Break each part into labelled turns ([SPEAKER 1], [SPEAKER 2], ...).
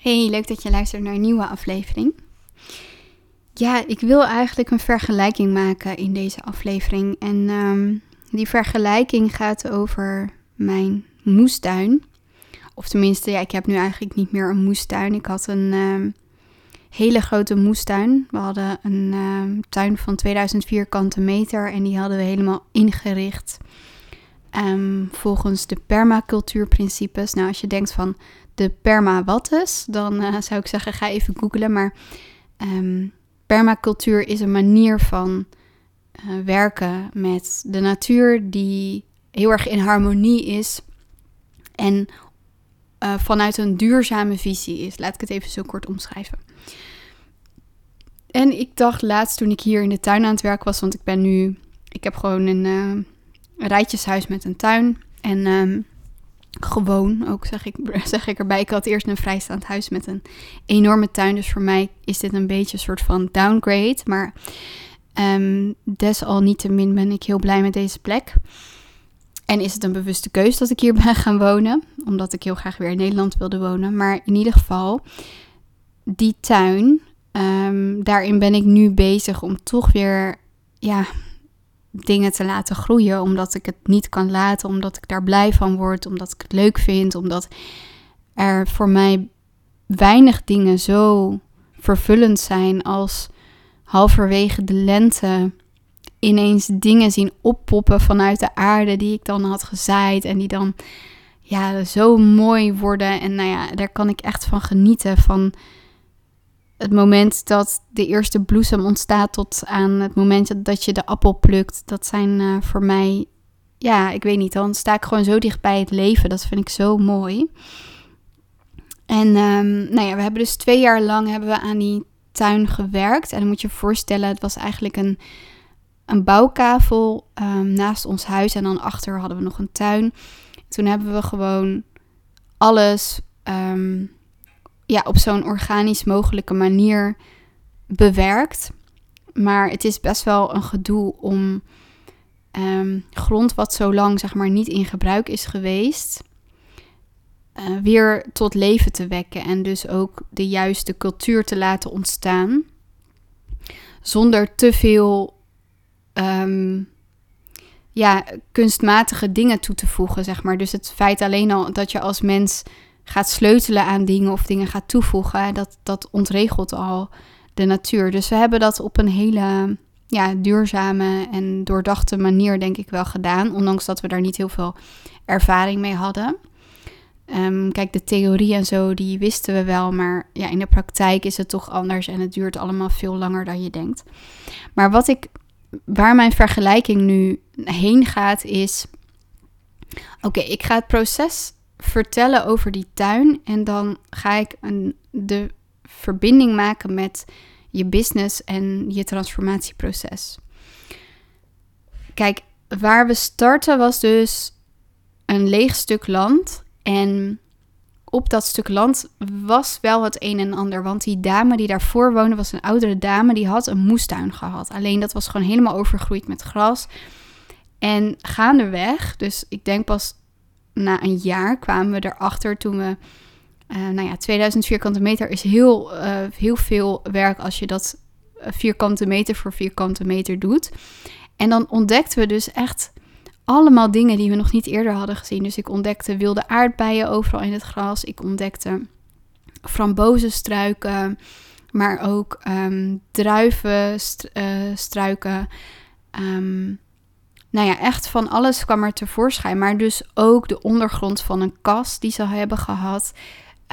[SPEAKER 1] Hey, leuk dat je luistert naar een nieuwe aflevering. Ja, ik wil eigenlijk een vergelijking maken in deze aflevering. En ehm, die vergelijking gaat over mijn moestuin. Of tenminste, ja, ik heb nu eigenlijk niet meer een moestuin. Ik had een ehm, hele grote moestuin. We hadden een ehm, tuin van 2000 vierkante meter en die hadden we helemaal ingericht volgens de permacultuurprincipes. Nou, als je denkt van de perma wat is, dan uh, zou ik zeggen ga even googlen. Maar um, permacultuur is een manier van uh, werken met de natuur die heel erg in harmonie is en uh, vanuit een duurzame visie is. Laat ik het even zo kort omschrijven. En ik dacht laatst toen ik hier in de tuin aan het werk was, want ik ben nu, ik heb gewoon een, rijtjeshuis met een tuin. En um, gewoon ook, zeg ik, zeg ik erbij. Ik had eerst een vrijstaand huis met een enorme tuin. Dus voor mij is dit een beetje een soort van downgrade. Maar um, desalniettemin ben ik heel blij met deze plek. En is het een bewuste keus dat ik hier ben gaan wonen. Omdat ik heel graag weer in Nederland wilde wonen. Maar in ieder geval, die tuin, um, daarin ben ik nu bezig om toch weer ja, dingen te laten groeien, omdat ik het niet kan laten, omdat ik daar blij van word, omdat ik het leuk vind, omdat er voor mij weinig dingen zo vervullend zijn als halverwege de lente ineens dingen zien oppoppen vanuit de aarde die ik dan had gezaaid en die dan ja zo mooi worden. En nou ja, daar kan ik echt van genieten van het moment dat de eerste bloesem ontstaat tot aan het moment dat je de appel plukt, dat zijn uh, voor mij, ja, ik weet niet, dan sta ik gewoon zo dicht bij het leven. Dat vind ik zo mooi. En um, nou ja, we hebben dus twee jaar lang hebben we aan die tuin gewerkt. En dan moet je je voorstellen, het was eigenlijk een, een bouwkavel um, naast ons huis. En dan achter hadden we nog een tuin. Toen hebben we gewoon alles um, ja, op zo'n organisch mogelijke manier bewerkt. Maar het is best wel een gedoe om um, grond wat zo lang zeg maar niet in gebruik is geweest, uh, weer tot leven te wekken en dus ook de juiste cultuur te laten ontstaan. Zonder te veel um, ja, kunstmatige dingen toe te voegen, zeg maar. Dus het feit alleen al dat je als mens gaat sleutelen aan dingen of dingen gaat toevoegen, dat, dat ontregelt al de natuur. Dus we hebben dat op een hele ja, duurzame en doordachte manier, denk ik wel, gedaan. Ondanks dat we daar niet heel veel ervaring mee hadden. Um, kijk, de theorie en zo, die wisten we wel. Maar ja, in de praktijk is het toch anders en het duurt allemaal veel langer dan je denkt. Maar wat ik, waar mijn vergelijking nu heen gaat, is. Oké, ik ga het proces vertellen over die tuin. En dan ga ik een, de verbinding maken met je business en je transformatieproces. Kijk, waar we starten was dus een leeg stuk land. En op dat stuk land was wel het een en ander. Want die dame die daarvoor woonde was een oudere dame. Die had een moestuin gehad. Alleen dat was gewoon helemaal overgroeid met gras. En gaandeweg, dus ik denk pas na een jaar kwamen we erachter toen we. Uh, nou ja, 2000 vierkante meter is heel, uh, heel veel werk als je dat eh, vierkante meter voor vierkante meter doet. En dan ontdekten we dus echt allemaal dingen die we nog niet eerder hadden gezien. Dus ik ontdekte wilde aardbeien overal in het gras. Ik ontdekte frambozenstruiken, maar ook um, druivenstruiken. Um, nou ja, echt van alles kwam er tevoorschijn. Maar dus ook de ondergrond van een kast die ze hebben gehad.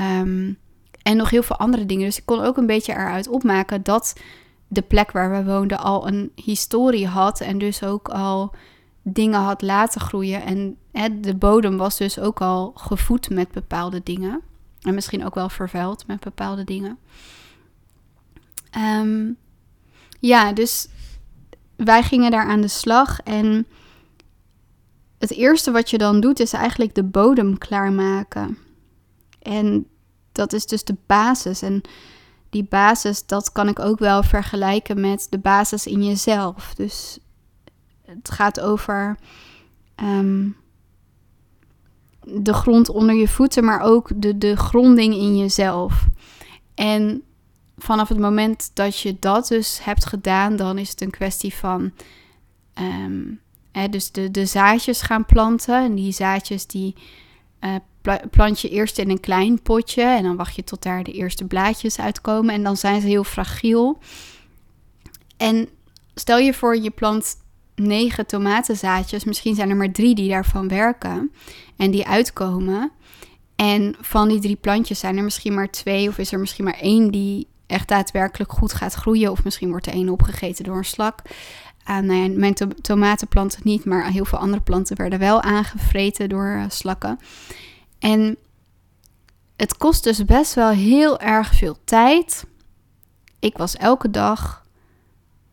[SPEAKER 1] Um, en nog heel veel andere dingen. Dus ik kon ook een beetje eruit opmaken dat de plek waar we woonden al een historie had. En dus ook al dingen had laten groeien. En de bodem was dus ook al gevoed met bepaalde dingen. En misschien ook wel vervuild met bepaalde dingen. Um, ja, dus wij gingen daar aan de slag en het eerste wat je dan doet is eigenlijk de bodem klaarmaken. En dat is dus de basis. En die basis, dat kan ik ook wel vergelijken met de basis in jezelf. Dus het gaat over um, de grond onder je voeten, maar ook de, de gronding in jezelf. En vanaf het moment dat je dat dus hebt gedaan, dan is het een kwestie van ehm, dus de, zaadjes gaan planten. En die zaadjes die uh, plant je eerst in een klein potje en dan wacht je tot daar de eerste blaadjes uitkomen. En dan zijn ze heel fragiel. En stel je voor, je plant negen tomatenzaadjes. Misschien zijn er maar drie die daarvan werken en die uitkomen. En van die drie plantjes zijn er misschien maar twee, of is er misschien maar één die echt daadwerkelijk goed gaat groeien. Of misschien wordt er één opgegeten door een slak. Uh, mijn to tomatenplanten niet, maar heel veel andere planten werden wel aangevreten door uh, slakken. En het kost dus best wel heel erg veel tijd. Ik was elke dag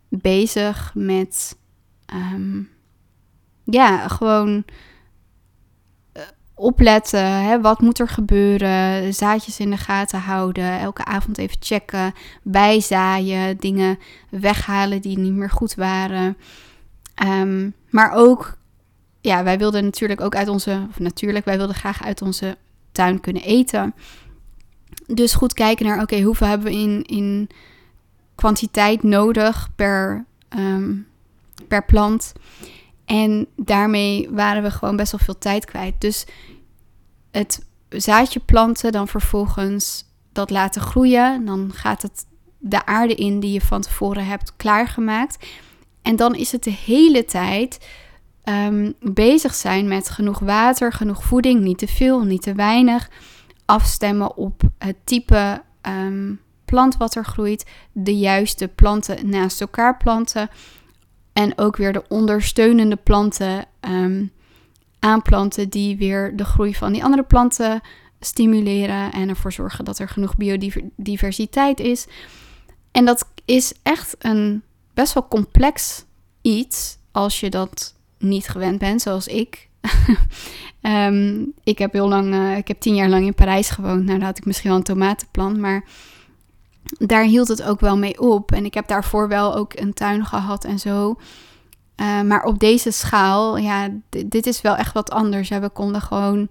[SPEAKER 1] bezig met, um, ja, gewoon opletten. Hè, wat moet er gebeuren? Zaadjes in de gaten houden. Elke avond even checken. Bijzaaien. Dingen weghalen die niet meer goed waren. Um, maar ook ja, wij wilden natuurlijk ook uit onze, of natuurlijk, wij wilden graag uit onze tuin kunnen eten. Dus goed kijken naar, oké, hoeveel hebben we in, in kwantiteit nodig per, um, per plant. En daarmee waren we gewoon best wel veel tijd kwijt. Dus het zaadje planten, dan vervolgens dat laten groeien. Dan gaat het de aarde in die je van tevoren hebt klaargemaakt. En dan is het de hele tijd um, bezig zijn met genoeg water, genoeg voeding, niet te veel, niet te weinig. Afstemmen op het type um, plant wat er groeit, de juiste planten naast elkaar planten. En ook weer de ondersteunende planten um, aanplanten die weer de groei van die andere planten stimuleren en ervoor zorgen dat er genoeg biodiversiteit is. En dat is echt een best wel complex iets als je dat niet gewend bent, zoals ik. Ehm, ik heb heel lang, uh, ik heb tien jaar lang in Parijs gewoond. Nou, daar had ik misschien wel een tomatenplant, maar daar hield het ook wel mee op. En ik heb daarvoor wel ook een tuin gehad en zo. Uh, maar op deze schaal, ja, dit is wel echt wat anders. we konden gewoon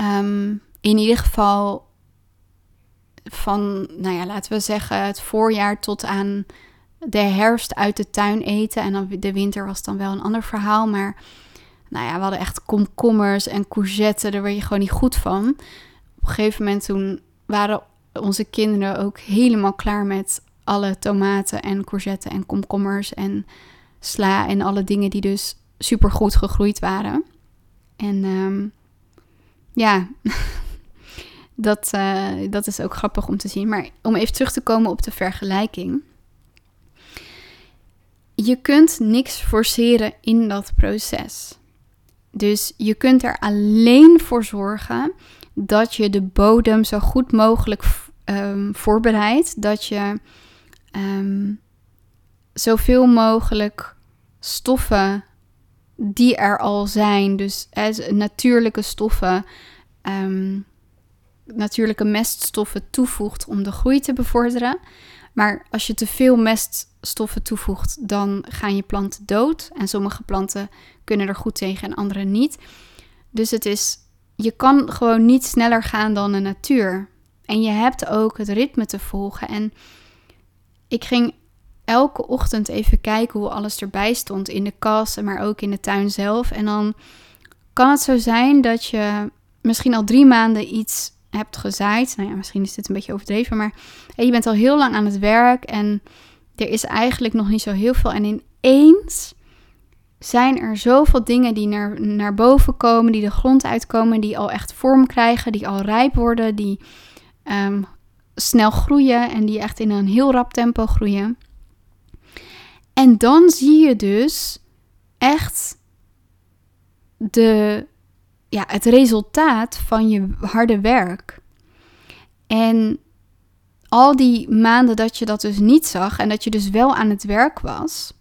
[SPEAKER 1] um, in ieder geval van, nou ja, laten we zeggen, het voorjaar tot aan de herfst uit de tuin eten. En dan de winter was dan wel een ander verhaal. Maar nou ja, we hadden echt komkommers en courgetten. Daar werd je gewoon niet goed van. Op een gegeven moment toen waren onze kinderen ook helemaal klaar met alle tomaten en courgetten en komkommers en sla en alle dingen die dus super goed gegroeid waren. En um, ja, dat, uh, dat is ook grappig om te zien. Maar om even terug te komen op de vergelijking je kunt niks forceren in dat proces. Dus je kunt er alleen voor zorgen dat je de bodem zo goed mogelijk um, voorbereidt. Dat je um, zoveel mogelijk stoffen die er al zijn, dus natuurlijke stoffen, um, natuurlijke meststoffen toevoegt om de groei te bevorderen. Maar als je te veel meststoffen toevoegt, dan gaan je planten dood. En sommige planten kunnen er goed tegen en andere niet. Dus het is, je kan gewoon niet sneller gaan dan de natuur. En je hebt ook het ritme te volgen. En ik ging elke ochtend even kijken hoe alles erbij stond in de kast, maar ook in de tuin zelf. En dan kan het zo zijn dat je misschien al drie maanden iets hebt gezaaid. Nou ja, misschien is dit een beetje overdreven, maar je bent al heel lang aan het werk en er is eigenlijk nog niet zo heel veel. En ineens zijn er zoveel dingen die naar, naar boven komen, die de grond uitkomen, die al echt vorm krijgen, die al rijp worden, die um, snel groeien en die echt in een heel rap tempo groeien. En dan zie je dus echt de ja, het resultaat van je harde werk. En al die maanden dat je dat dus niet zag en dat je dus wel aan het werk was.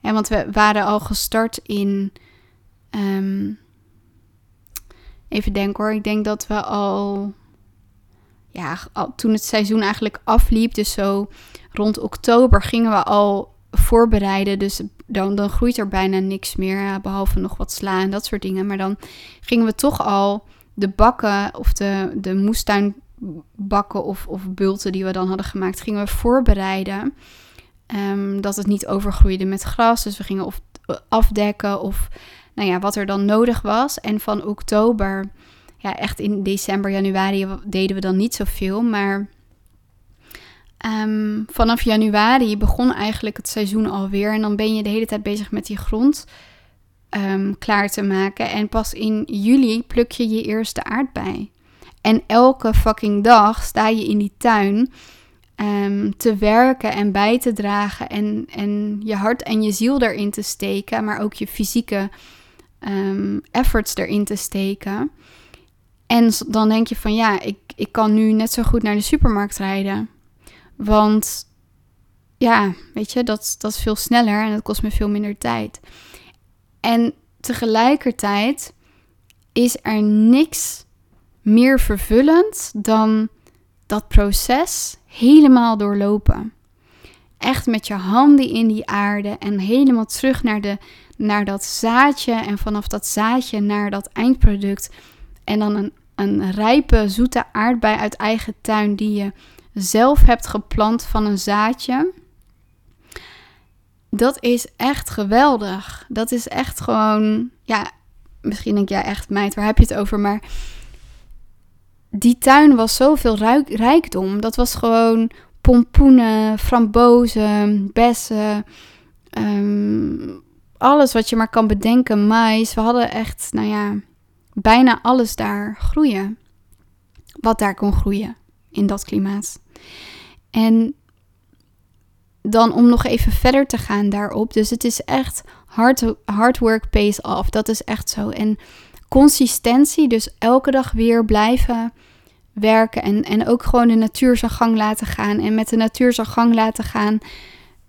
[SPEAKER 1] Want we waren al gestart in. Um, even denken hoor. Ik denk dat we al. Ja, al, toen het seizoen eigenlijk afliep, dus zo rond oktober, gingen we al voorbereiden. Dus dan, dan groeit er bijna niks meer, behalve nog wat sla en dat soort dingen. Maar dan gingen we toch al de bakken of de, de moestuin bakken of, of bulten die we dan hadden gemaakt, gingen we voorbereiden. Ehm, dat het niet overgroeide met gras. Dus we gingen of afdekken of nou ja, wat er dan nodig was. En van oktober, ja, echt in december, januari deden we dan niet zoveel. Maar um, vanaf januari begon eigenlijk het seizoen alweer. En dan ben je de hele tijd bezig met die grond um, klaar te maken. En pas in juli pluk je je eerste aardbei. En elke fucking dag sta je in die tuin um, te werken en bij te dragen. En, en je hart en je ziel erin te steken. Maar ook je fysieke um, efforts erin te steken. En dan denk je van ja, ik, ik kan nu net zo goed naar de supermarkt rijden. Want ja, weet je, dat, dat is veel sneller en dat kost me veel minder tijd. En tegelijkertijd is er niks meer vervullend dan dat proces helemaal doorlopen. Echt met je handen in die aarde en helemaal terug naar, de, naar dat zaadje. En vanaf dat zaadje naar dat eindproduct. En dan een, een rijpe, zoete aardbei uit eigen tuin die je zelf hebt geplant van een zaadje. Dat is echt geweldig. Dat is echt gewoon, ja, misschien denk jij echt, meid, waar heb je het over? Maar die tuin was zoveel rijkdom. Dat was gewoon pompoenen, frambozen, bessen, ehm, alles wat je maar kan bedenken, mais. We hadden echt, nou ja, bijna alles daar groeien. Wat daar kon groeien in dat klimaat. En dan om nog even verder te gaan daarop. Dus het is echt hard, hard work pays off. Dat is echt zo. En consistentie, dus elke dag weer blijven werken en, en ook gewoon de natuur zijn gang laten gaan. En met de natuur zijn gang laten gaan.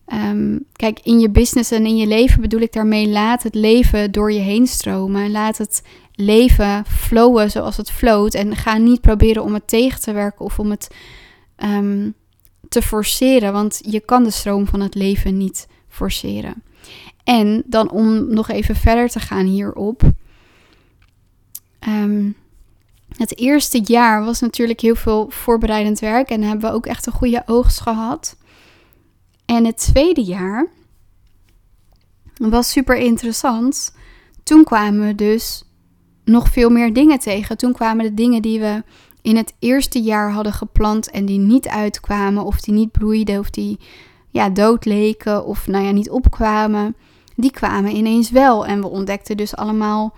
[SPEAKER 1] Ehm, kijk, in je business en in je leven bedoel ik daarmee, laat het leven door je heen stromen. Laat het leven flowen zoals het floot. En ga niet proberen om het tegen te werken of om het ehm, te forceren. Want je kan de stroom van het leven niet forceren. En dan om nog even verder te gaan hierop. Um, het eerste jaar was natuurlijk heel veel voorbereidend werk en hebben we ook echt een goede oogst gehad. En het tweede jaar was super interessant. Toen kwamen we dus nog veel meer dingen tegen. Toen kwamen de dingen die we in het eerste jaar hadden geplant en die niet uitkwamen, of die niet bloeiden, of die ja, dood leken, of nou ja, niet opkwamen, die kwamen ineens wel. En we ontdekten dus allemaal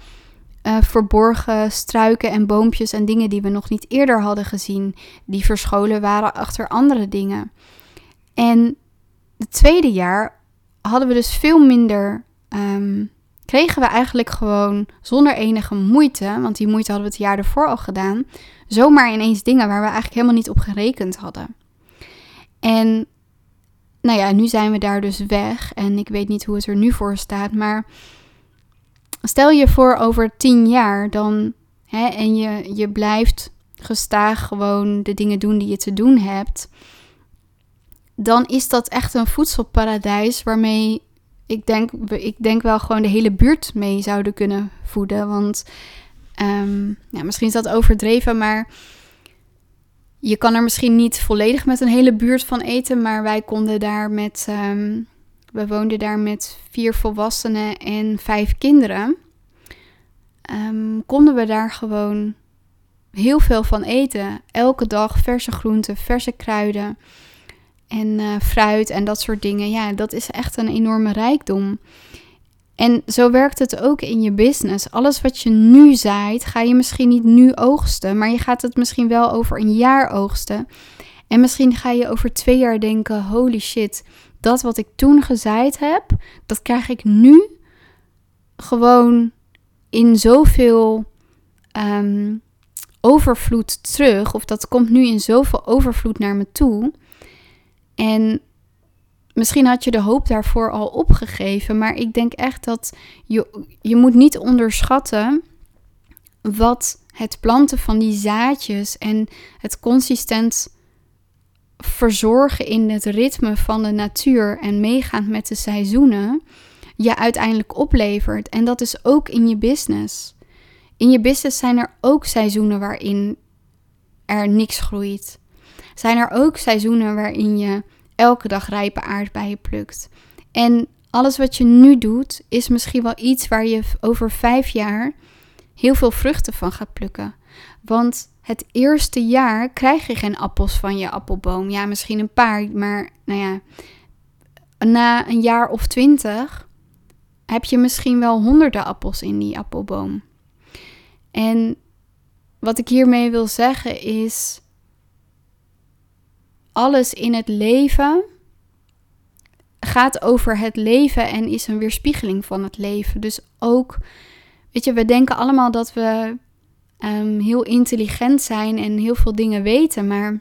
[SPEAKER 1] uh, verborgen struiken en boompjes en dingen die we nog niet eerder hadden gezien, die verscholen waren achter andere dingen. En het tweede jaar hadden we dus veel minder. Um, kregen we eigenlijk gewoon zonder enige moeite, want die moeite hadden we het jaar ervoor al gedaan, zomaar ineens dingen waar we eigenlijk helemaal niet op gerekend hadden. En nou ja, nu zijn we daar dus weg en ik weet niet hoe het er nu voor staat, maar Stel je voor over tien jaar dan, hè, en je, je blijft gestaag gewoon de dingen doen die je te doen hebt, dan is dat echt een voedselparadijs waarmee ik denk, ik denk wel gewoon de hele buurt mee zouden kunnen voeden. Want um, ja, misschien is dat overdreven, maar je kan er misschien niet volledig met een hele buurt van eten. Maar wij konden daar met ehm, we woonden daar met vier volwassenen en vijf kinderen. Ehm, konden we daar gewoon heel veel van eten. Elke dag verse groenten, verse kruiden en uh, fruit en dat soort dingen. Ja, dat is echt een enorme rijkdom. En zo werkt het ook in je business. Alles wat je nu zaait, ga je misschien niet nu oogsten, maar je gaat het misschien wel over een jaar oogsten. En misschien ga je over twee jaar denken: holy shit, dat wat ik toen gezaaid heb, dat krijg ik nu gewoon in zoveel um, overvloed terug. Of dat komt nu in zoveel overvloed naar me toe. En misschien had je de hoop daarvoor al opgegeven. Maar ik denk echt dat je, je moet niet onderschatten wat het planten van die zaadjes en het consistent verzorgen in het ritme van de natuur en meegaand met de seizoenen je uiteindelijk oplevert. En dat is ook in je business. In je business zijn er ook seizoenen waarin er niks groeit? Zijn er ook seizoenen waarin je elke dag rijpe aardbeien plukt? En alles wat je nu doet, is misschien wel iets waar je over vijf jaar heel veel vruchten van gaat plukken. Want het eerste jaar krijg je geen appels van je appelboom. Ja, misschien een paar, maar nou ja, na een jaar of twintig heb je misschien wel honderden appels in die appelboom. En wat ik hiermee wil zeggen is: alles in het leven gaat over het leven en is een weerspiegeling van het leven. Dus ook, weet je, we denken allemaal dat we um, heel intelligent zijn en heel veel dingen weten, maar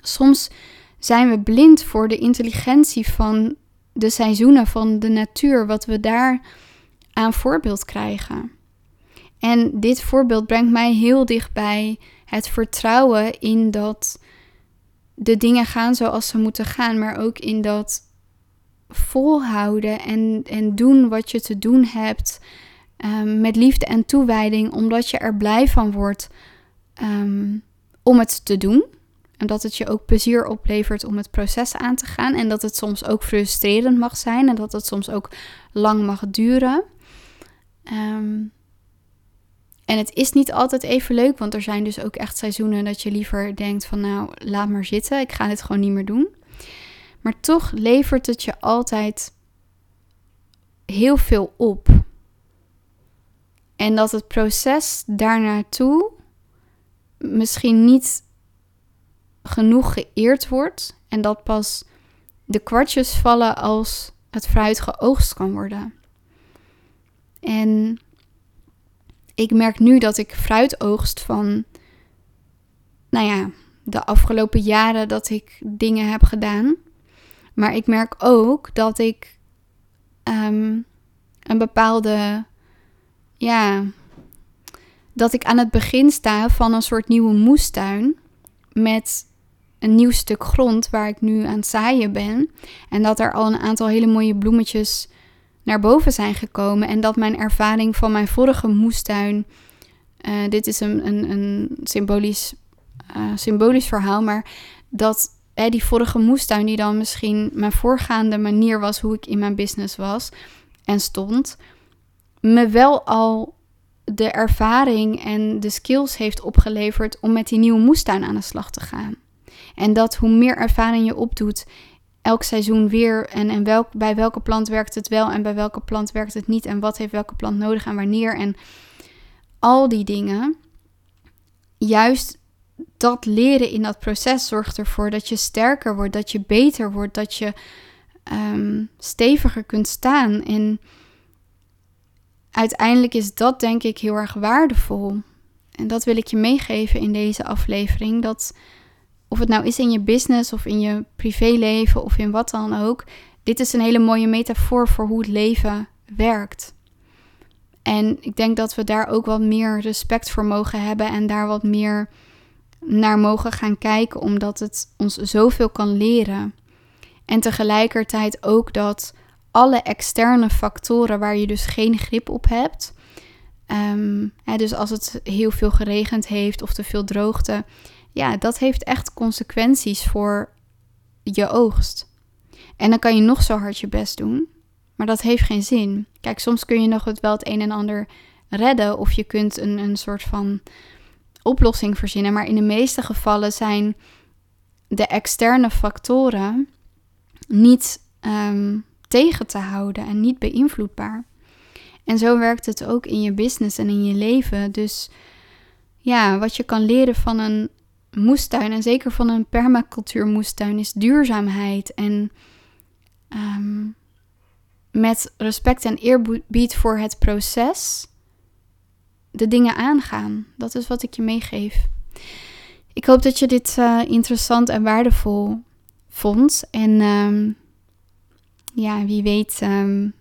[SPEAKER 1] soms zijn we blind voor de intelligentie van de seizoenen, van de natuur, wat we daar aan voorbeeld krijgen. En dit voorbeeld brengt mij heel dichtbij het vertrouwen in dat de dingen gaan zoals ze moeten gaan, maar ook in dat volhouden en, en doen wat je te doen hebt um, met liefde en toewijding, omdat je er blij van wordt um, om het te doen. En dat het je ook plezier oplevert om het proces aan te gaan. En dat het soms ook frustrerend mag zijn en dat het soms ook lang mag duren. Um, en het is niet altijd even leuk, want er zijn dus ook echt seizoenen dat je liever denkt van nou, laat maar zitten, ik ga dit gewoon niet meer doen. Maar toch levert het je altijd heel veel op. En dat het proces daarnaartoe misschien niet genoeg geëerd wordt en dat pas de kwartjes vallen als het fruit geoogst kan worden. En ik merk nu dat ik fruit oogst van, nou ja, de afgelopen jaren dat ik dingen heb gedaan. Maar ik merk ook dat ik um, een bepaalde, ja, dat ik aan het begin sta van een soort nieuwe moestuin met een nieuw stuk grond waar ik nu aan het zaaien ben. En dat er al een aantal hele mooie bloemetjes naar boven zijn gekomen. En dat mijn ervaring van mijn vorige moestuin. Uh, dit is een, een, een symbolisch, uh, symbolisch verhaal, maar dat hè, die vorige moestuin, die dan misschien mijn voorgaande manier was hoe ik in mijn business was en stond, me wel al de ervaring en de skills heeft opgeleverd om met die nieuwe moestuin aan de slag te gaan. En dat hoe meer ervaring je opdoet elk seizoen weer en, en welk, bij welke plant werkt het wel en bij welke plant werkt het niet en wat heeft welke plant nodig en wanneer en al die dingen. Juist dat leren in dat proces zorgt ervoor dat je sterker wordt, dat je beter wordt, dat je ehm, steviger kunt staan. En uiteindelijk is dat denk ik heel erg waardevol. En dat wil ik je meegeven in deze aflevering. Dat of het nou is in je business of in je privéleven of in wat dan ook. Dit is een hele mooie metafoor voor hoe het leven werkt. En ik denk dat we daar ook wat meer respect voor mogen hebben en daar wat meer naar mogen gaan kijken, omdat het ons zoveel kan leren. En tegelijkertijd ook dat alle externe factoren waar je dus geen grip op hebt. Um, hè, dus als het heel veel geregend heeft of te veel droogte, ja, dat heeft echt consequenties voor je oogst. En dan kan je nog zo hard je best doen, maar dat heeft geen zin. Kijk, soms kun je nog het wel het een en ander redden of je kunt een, een soort van oplossing verzinnen, maar in de meeste gevallen zijn de externe factoren niet um, tegen te houden en niet beïnvloedbaar. En zo werkt het ook in je business en in je leven. Dus ja, wat je kan leren van een moestuin, en zeker van een permacultuur moestuin, is duurzaamheid. En ehm, met respect en eerbied voor het proces de dingen aangaan. Dat is wat ik je meegeef. Ik hoop dat je dit uh, interessant en waardevol vond. En um, ja, wie weet um,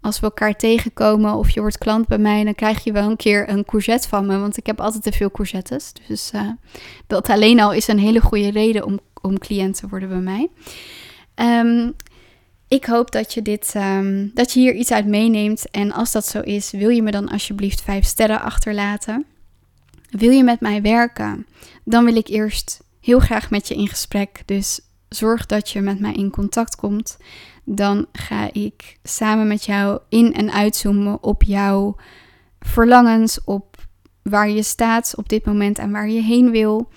[SPEAKER 1] als we elkaar tegenkomen of je wordt klant bij mij, dan krijg je wel een keer een courgette van me. Want ik heb altijd te veel courgettes. Dus uh, dat alleen al is een hele goede reden om, om cliënt te worden bij mij. Um, ik hoop dat je, dit, um, dat je hier iets uit meeneemt. En als dat zo is, wil je me dan alsjeblieft 5 sterren achterlaten. Wil je met mij werken? dan wil ik eerst heel graag met je in gesprek. Dus zorg dat je met mij in contact komt. Dan ga ik samen met jou in- en uitzoomen op jouw verlangens, op waar je staat op dit moment en waar je heen wil.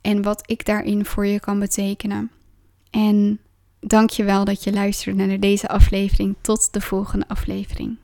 [SPEAKER 1] En wat ik daarin voor je kan betekenen. En dank je wel dat je luisterde naar deze aflevering. Tot de volgende aflevering.